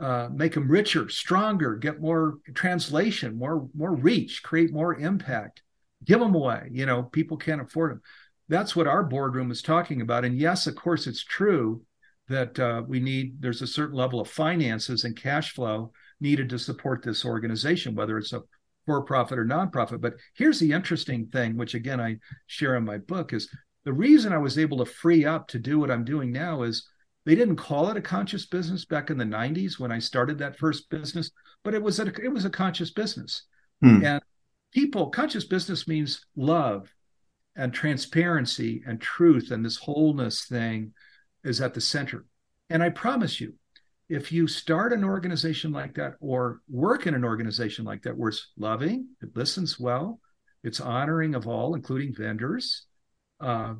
uh, make them richer stronger get more translation more more reach create more impact give them away you know people can't afford them that's what our boardroom is talking about. And yes of course it's true that uh, we need there's a certain level of finances and cash flow needed to support this organization whether it's a for profit or nonprofit. But here's the interesting thing, which again I share in my book, is the reason I was able to free up to do what I'm doing now is they didn't call it a conscious business back in the 90s when I started that first business, but it was a, it was a conscious business. Hmm. And people, conscious business means love and transparency and truth and this wholeness thing is at the center. And I promise you, if you start an organization like that or work in an organization like that where it's loving, it listens well, it's honoring of all, including vendors. Uh,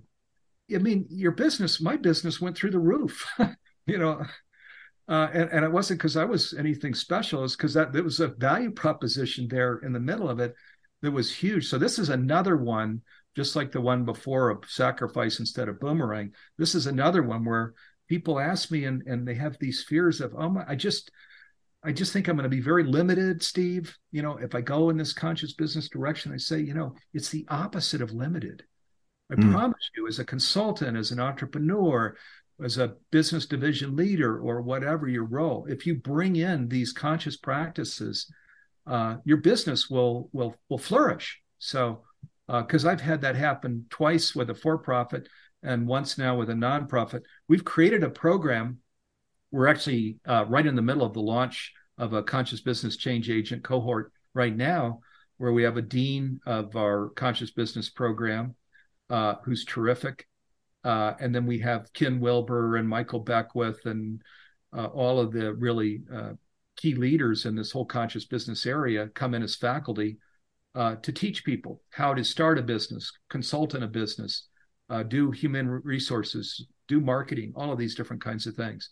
I mean, your business, my business went through the roof, you know, uh, and, and it wasn't because I was anything special. It's because that there was a value proposition there in the middle of it that was huge. So this is another one, just like the one before of sacrifice instead of boomerang. This is another one where people ask me and and they have these fears of oh my, I just I just think I'm going to be very limited, Steve. You know, if I go in this conscious business direction, I say, you know, it's the opposite of limited. I mm. promise you, as a consultant, as an entrepreneur, as a business division leader, or whatever your role, if you bring in these conscious practices, uh, your business will will will flourish. So, because uh, I've had that happen twice with a for-profit and once now with a nonprofit. We've created a program. We're actually uh, right in the middle of the launch of a conscious business change agent cohort right now, where we have a dean of our conscious business program uh, who's terrific. Uh, and then we have Ken Wilber and Michael Beckwith and uh, all of the really uh, key leaders in this whole conscious business area come in as faculty uh, to teach people how to start a business, consult in a business, uh, do human resources, do marketing, all of these different kinds of things.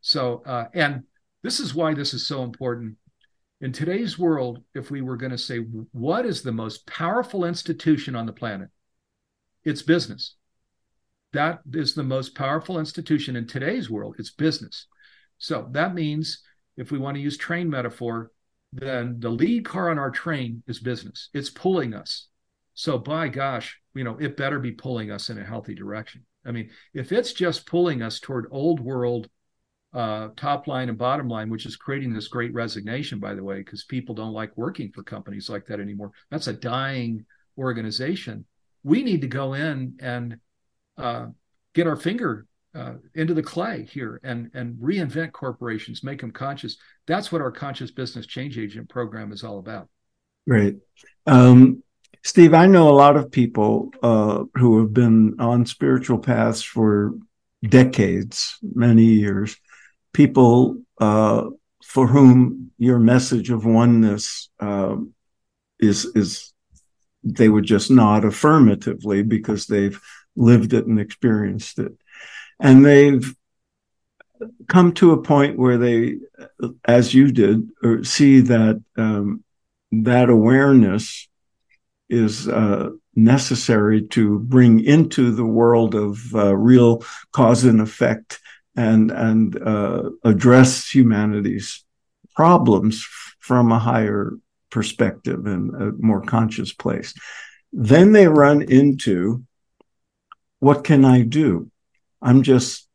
So, uh, and this is why this is so important. In today's world, if we were going to say, what is the most powerful institution on the planet? It's business. That is the most powerful institution in today's world. It's business. So that means if we want to use train metaphor, then the lead car on our train is business. It's pulling us. So by gosh, you know, it better be pulling us in a healthy direction. I mean, if it's just pulling us toward old world uh, top line and bottom line, which is creating this great resignation, by the way, because people don't like working for companies like that anymore. That's a dying organization. We need to go in and uh, get our finger uh, into the clay here and and reinvent corporations, make them conscious. That's what our conscious business change agent program is all about. Great. Um, Steve, I know a lot of people uh, who have been on spiritual paths for decades, many years, people uh, for whom your message of oneness uh, is is they would just nod affirmatively because they've lived it and experienced it, and they've come to a point where they, as you did, see that um, that awareness is uh, necessary to bring into the world of uh, real cause and effect and and uh, address humanity's problems from a higher perspective and a more conscious place. Then they run into what can I do? I'm just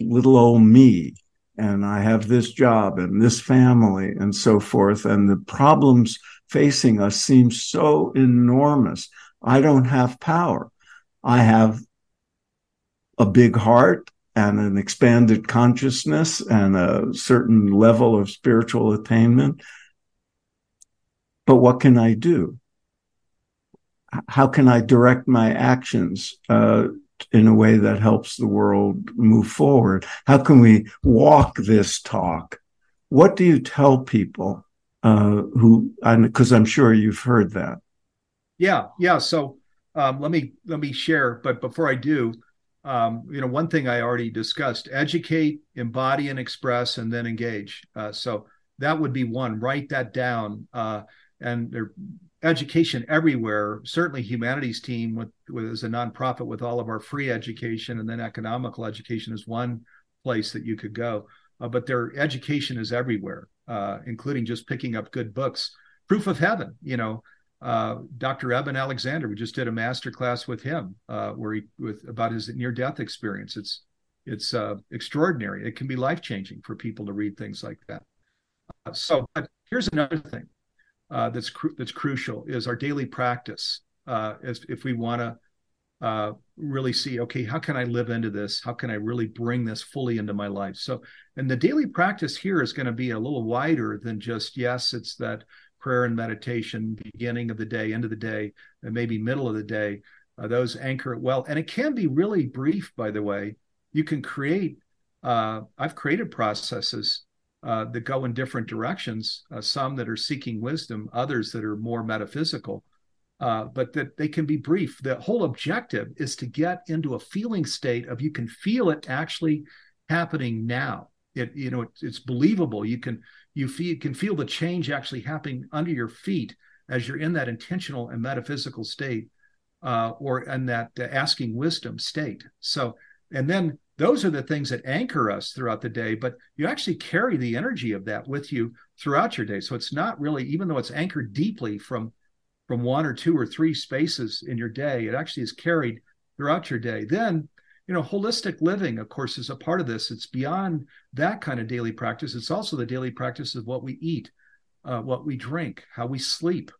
little old me, and I have this job and this family and so forth. And the problems facing us seems so enormous. I don't have power. I have a big heart and an expanded consciousness and a certain level of spiritual attainment. But what can I do? How can I direct my actions uh, in a way that helps the world move forward? How can we walk this talk? What do you tell people uh, who? Because I'm sure you've heard that. Yeah, yeah. So um, let me let me share. But before I do, um, you know, one thing I already discussed: educate, embody, and express, and then engage. Uh, so that would be one. Write that down. Uh, and there, education everywhere. Certainly, humanity's team with, with as a nonprofit with all of our free education, and then economical education is one place that you could go. Uh, but their education is everywhere, uh, including just picking up good books. Proof of Heaven, you know, uh, Dr. Eben Alexander. We just did a master class with him uh, where he with about his near death experience. It's it's uh, extraordinary. It can be life changing for people to read things like that. Uh, so, here's another thing that's cru- that's crucial is our daily practice. As, if we want to really see, okay, how can I live into this? How can I really bring this fully into my life? So, and the daily practice here is going to be a little wider than just yes, it's that prayer and meditation, beginning of the day, end of the day, and maybe middle of the day. Uh, those anchor it well. And it can be really brief, by the way. You can create, uh, I've created processes uh, that go in different directions, uh, some that are seeking wisdom, others that are more metaphysical, uh, but that they can be brief. The whole objective is to get into a feeling state of you can feel it actually happening now. It, you know, it, it's believable. You can you feel, can feel the change actually happening under your feet as you're in that intentional and metaphysical state uh, or in that uh, asking wisdom state. So, and then those are the things that anchor us throughout the day, but you actually carry the energy of that with you throughout your day. So it's not really, even though it's anchored deeply from from one or two or three spaces in your day, it actually is carried throughout your day. Then you know holistic living of course is a part of this. It's beyond that kind of daily practice. It's also the daily practice of what we eat uh, what we drink how we sleep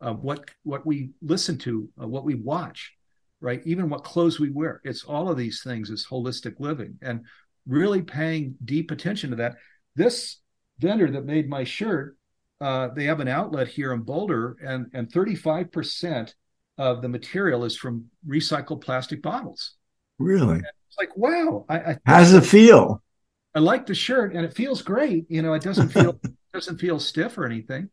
uh, what what we listen to uh, what we watch right? Even what clothes we wear. It's all of these things is holistic living. And really paying deep attention to that. This vendor that made my shirt uh, they have an outlet here in boulder and and 35% of the material is from recycled plastic bottles Really? It's like, wow. I, I How's it feel? I like the shirt and it feels great. You know, it doesn't feel doesn't feel stiff or anything.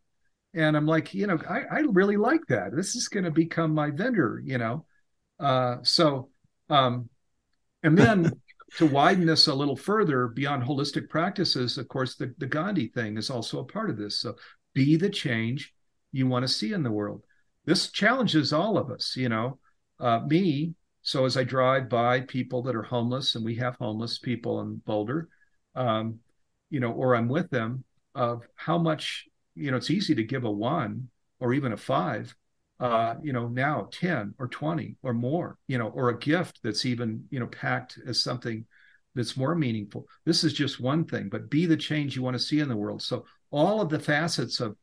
And I'm like, you know, I, I really like that. This is going to become my vendor, you know. Uh, so, um, and then to widen this a little further beyond holistic practices, of course, the, the Gandhi thing is also a part of this. So be the change you want to see in the world. This challenges all of us, you know. Uh, me, so as I drive by people that are homeless, and we have homeless people in Boulder, um, you know, or I'm with them, of how much, you know, it's easy to give a one or even a five, uh, you know, now 10 or 20 or more, you know, or a gift that's even, you know, packed as something that's more meaningful. This is just one thing, but be the change you want to see in the world. So all of the facets of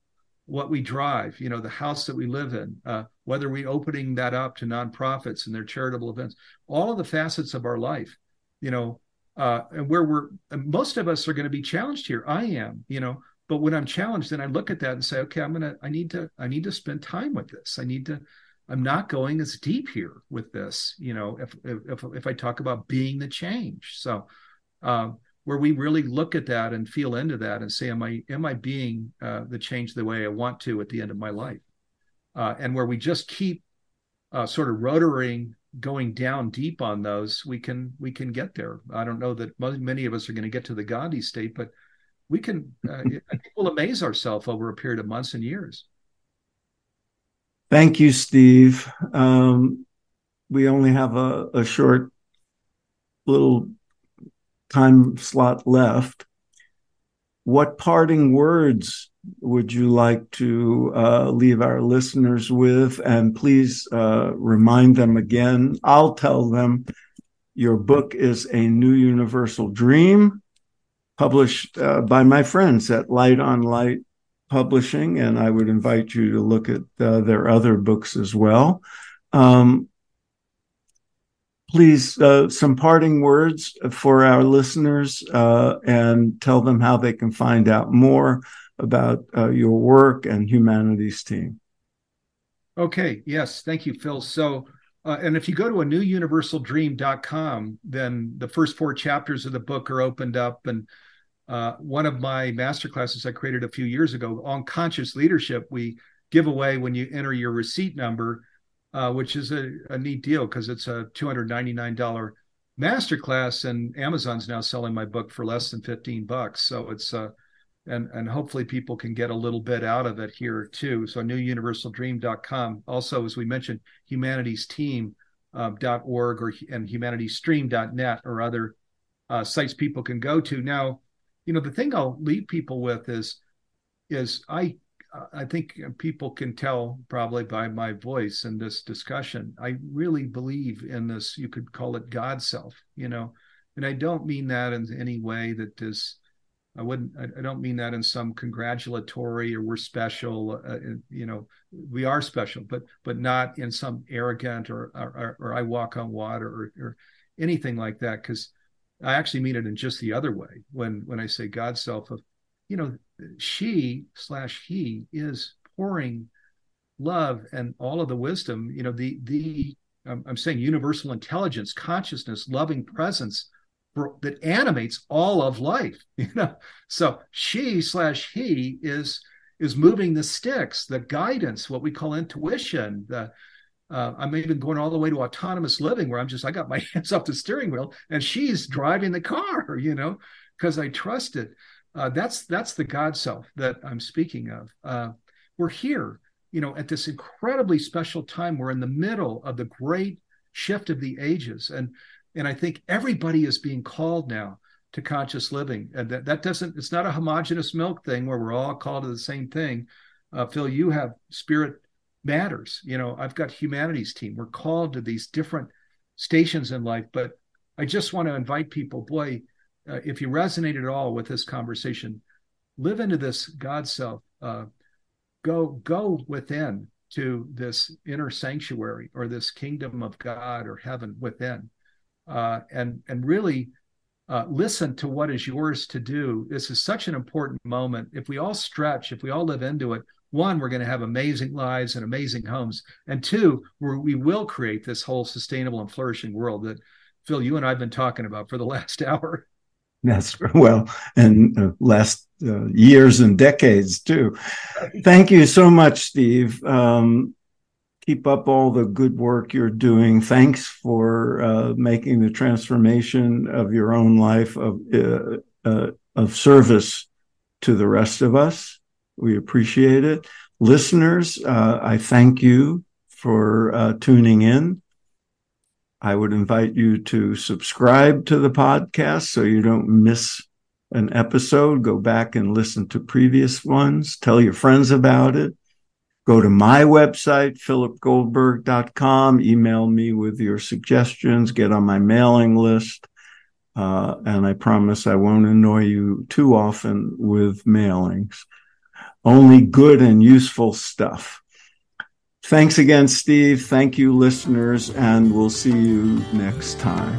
what we drive, you know, the house that we live in, uh, whether we're opening that up to nonprofits and their charitable events, all of the facets of our life, you know, uh, and where we're most of us are going to be challenged here. I am, you know, but when I'm challenged, then I look at that and say, okay, I'm gonna, I need to, I need to spend time with this. I need to, I'm not going as deep here with this, you know, if if if I talk about being the change. So, um, where we really look at that and feel into that and say, am I am I being uh, the change the way I want to at the end of my life? Uh, and where we just keep uh, sort of rotoring going down deep on those, we can we can get there. I don't know that many of us are going to get to the Gandhi state, but we can. Uh, I think we'll amaze ourselves over a period of months and years. Thank you, Steve. Um, we only have a, a short little time slot left. what parting words would you like to uh, leave our listeners with? And please uh, remind them again. I'll tell them your book is A New Universal Dream, published uh, by my friends at Light on Light Publishing. And I would invite you to look at uh, their other books as well. Um, please, uh, some parting words for our listeners uh, and tell them how they can find out more about uh, your work and Humanity's Team. Okay. Yes. Thank you, Phil. So, uh, and if you go to a newuniversaldream.com, then the first four chapters of the book are opened up. And uh, one of my master classes I created a few years ago on conscious leadership, we give away when you enter your receipt number, uh, which is a, a neat deal because it's a $299 masterclass and Amazon's now selling my book for less than 15 bucks. So it's uh, and and hopefully people can get a little bit out of it here too. So newuniversaldream.com. Also, as we mentioned, humanity's team uh, or and humanitystream.net or other uh, sites people can go to. Now, you know, the thing I'll leave people with is is I I think people can tell probably by my voice in this discussion. I really believe in this. You could call it God self, you know, and I don't mean that in any way that is I wouldn't. I, don't mean that in some congratulatory or we're special. Uh, you know, we are special, but but not in some arrogant or or, or I walk on water or, or anything like that. Because I actually mean it in just the other way. When when I say God's self, of you know, she slash he is pouring love and all of the wisdom. You know, the the I'm saying universal intelligence, consciousness, loving presence that animates all of life you know so she slash he is is moving the sticks the guidance what we call intuition the uh, i'm even going all the way to autonomous living where i'm just i got my hands off the steering wheel and she's driving the car you know because i trust it uh, that's that's the god self that i'm speaking of uh, we're here you know at this incredibly special time we're in the middle of the great shift of the ages and and I think everybody is being called now to conscious living. And that, that doesn't, it's not a homogenous milk thing where we're all called to the same thing. Uh, Phil, you have spirit matters. You know, I've got humanity's team. We're called to these different stations in life. But I just want to invite people, boy, uh, if you resonate at all with this conversation, live into this God self. Uh, go go within to this inner sanctuary or this kingdom of God or heaven within uh, and and really uh, listen to what is yours to do. This is such an important moment. If we all stretch, if we all live into it, one, we're going to have amazing lives and amazing homes, and two, we will create this whole sustainable and flourishing world that Phil, you and I've been talking about for the last hour. That's well, and uh, last uh, years and decades too. Thank you so much, Steve. Um, keep up all the good work you're doing. Thanks for uh, making the transformation of your own life of uh, uh, of service to the rest of us. We appreciate it, listeners. Uh, I thank you for tuning in. I would invite you to subscribe to the podcast so you don't miss an episode. Go back and listen to previous ones. Tell your friends about it Go to my website, philipgoldberg.com, email me with your suggestions, get on my mailing list. Uh, and I promise I won't annoy you too often with mailings. Only good and useful stuff. Thanks again, Steve. Thank you, listeners, and we'll see you next time.